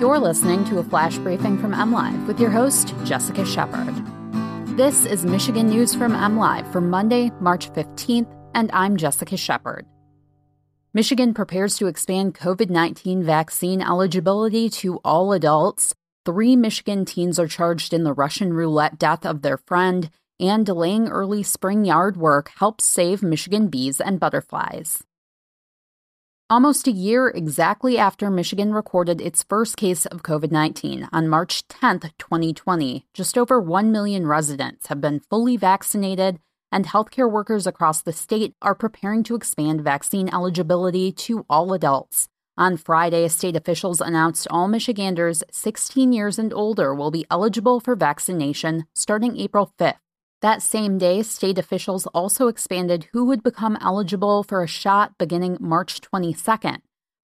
You're listening to a flash briefing from MLive with your host, Jessica Shepard. This is Michigan News from MLive for Monday, March 15th, and I'm Jessica Shepard. Michigan prepares to expand COVID 19 vaccine eligibility to all adults. Three Michigan teens are charged in the Russian roulette death of their friend, and delaying early spring yard work helps save Michigan bees and butterflies. Almost a year exactly after Michigan recorded its first case of COVID 19 on March 10, 2020, just over 1 million residents have been fully vaccinated and healthcare workers across the state are preparing to expand vaccine eligibility to all adults. On Friday, state officials announced all Michiganders 16 years and older will be eligible for vaccination starting April 5th. That same day, state officials also expanded who would become eligible for a shot beginning March 22nd.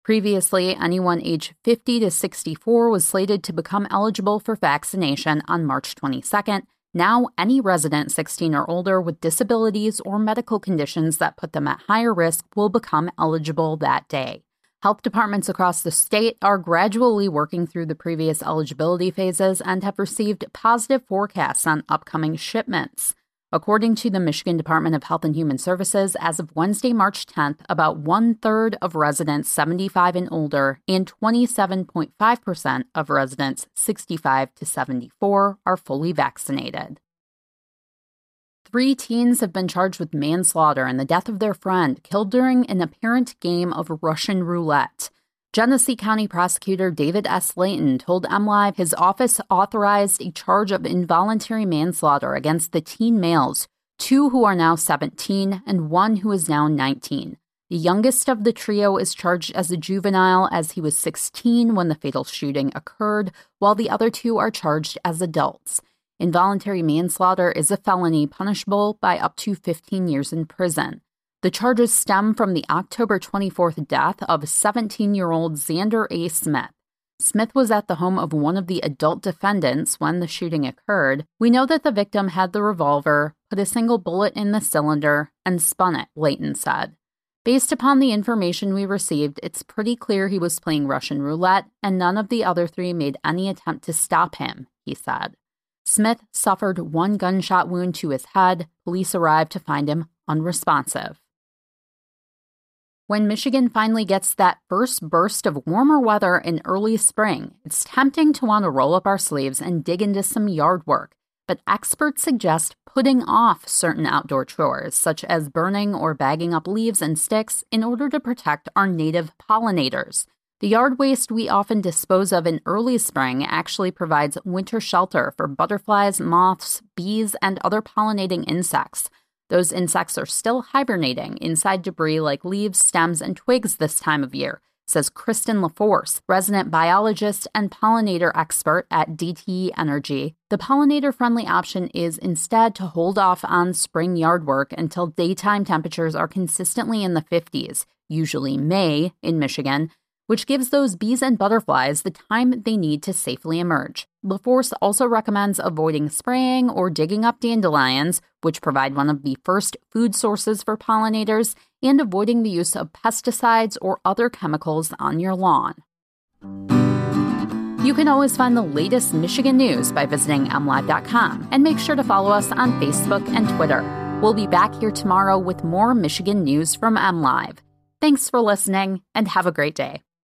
Previously, anyone aged 50 to 64 was slated to become eligible for vaccination on March 22nd, now, any resident 16 or older with disabilities or medical conditions that put them at higher risk will become eligible that day. Health departments across the state are gradually working through the previous eligibility phases and have received positive forecasts on upcoming shipments. According to the Michigan Department of Health and Human Services, as of Wednesday, March 10th, about one third of residents 75 and older and 27.5% of residents 65 to 74 are fully vaccinated. Three teens have been charged with manslaughter in the death of their friend, killed during an apparent game of Russian roulette. Genesee County prosecutor David S. Leyton told MLive his office authorized a charge of involuntary manslaughter against the teen males, two who are now 17 and one who is now 19. The youngest of the trio is charged as a juvenile as he was 16 when the fatal shooting occurred, while the other two are charged as adults. Involuntary manslaughter is a felony punishable by up to 15 years in prison. The charges stem from the October 24th death of 17 year old Xander A. Smith. Smith was at the home of one of the adult defendants when the shooting occurred. We know that the victim had the revolver, put a single bullet in the cylinder, and spun it, Leyton said. Based upon the information we received, it's pretty clear he was playing Russian roulette, and none of the other three made any attempt to stop him, he said. Smith suffered one gunshot wound to his head. Police arrived to find him unresponsive. When Michigan finally gets that first burst of warmer weather in early spring, it's tempting to want to roll up our sleeves and dig into some yard work. But experts suggest putting off certain outdoor chores, such as burning or bagging up leaves and sticks, in order to protect our native pollinators. The yard waste we often dispose of in early spring actually provides winter shelter for butterflies, moths, bees, and other pollinating insects. Those insects are still hibernating inside debris like leaves, stems, and twigs this time of year, says Kristen LaForce, resident biologist and pollinator expert at DTE Energy. The pollinator friendly option is instead to hold off on spring yard work until daytime temperatures are consistently in the 50s, usually May in Michigan, which gives those bees and butterflies the time they need to safely emerge. LaForce also recommends avoiding spraying or digging up dandelions, which provide one of the first food sources for pollinators, and avoiding the use of pesticides or other chemicals on your lawn. You can always find the latest Michigan news by visiting mlive.com and make sure to follow us on Facebook and Twitter. We'll be back here tomorrow with more Michigan news from MLive. Thanks for listening and have a great day.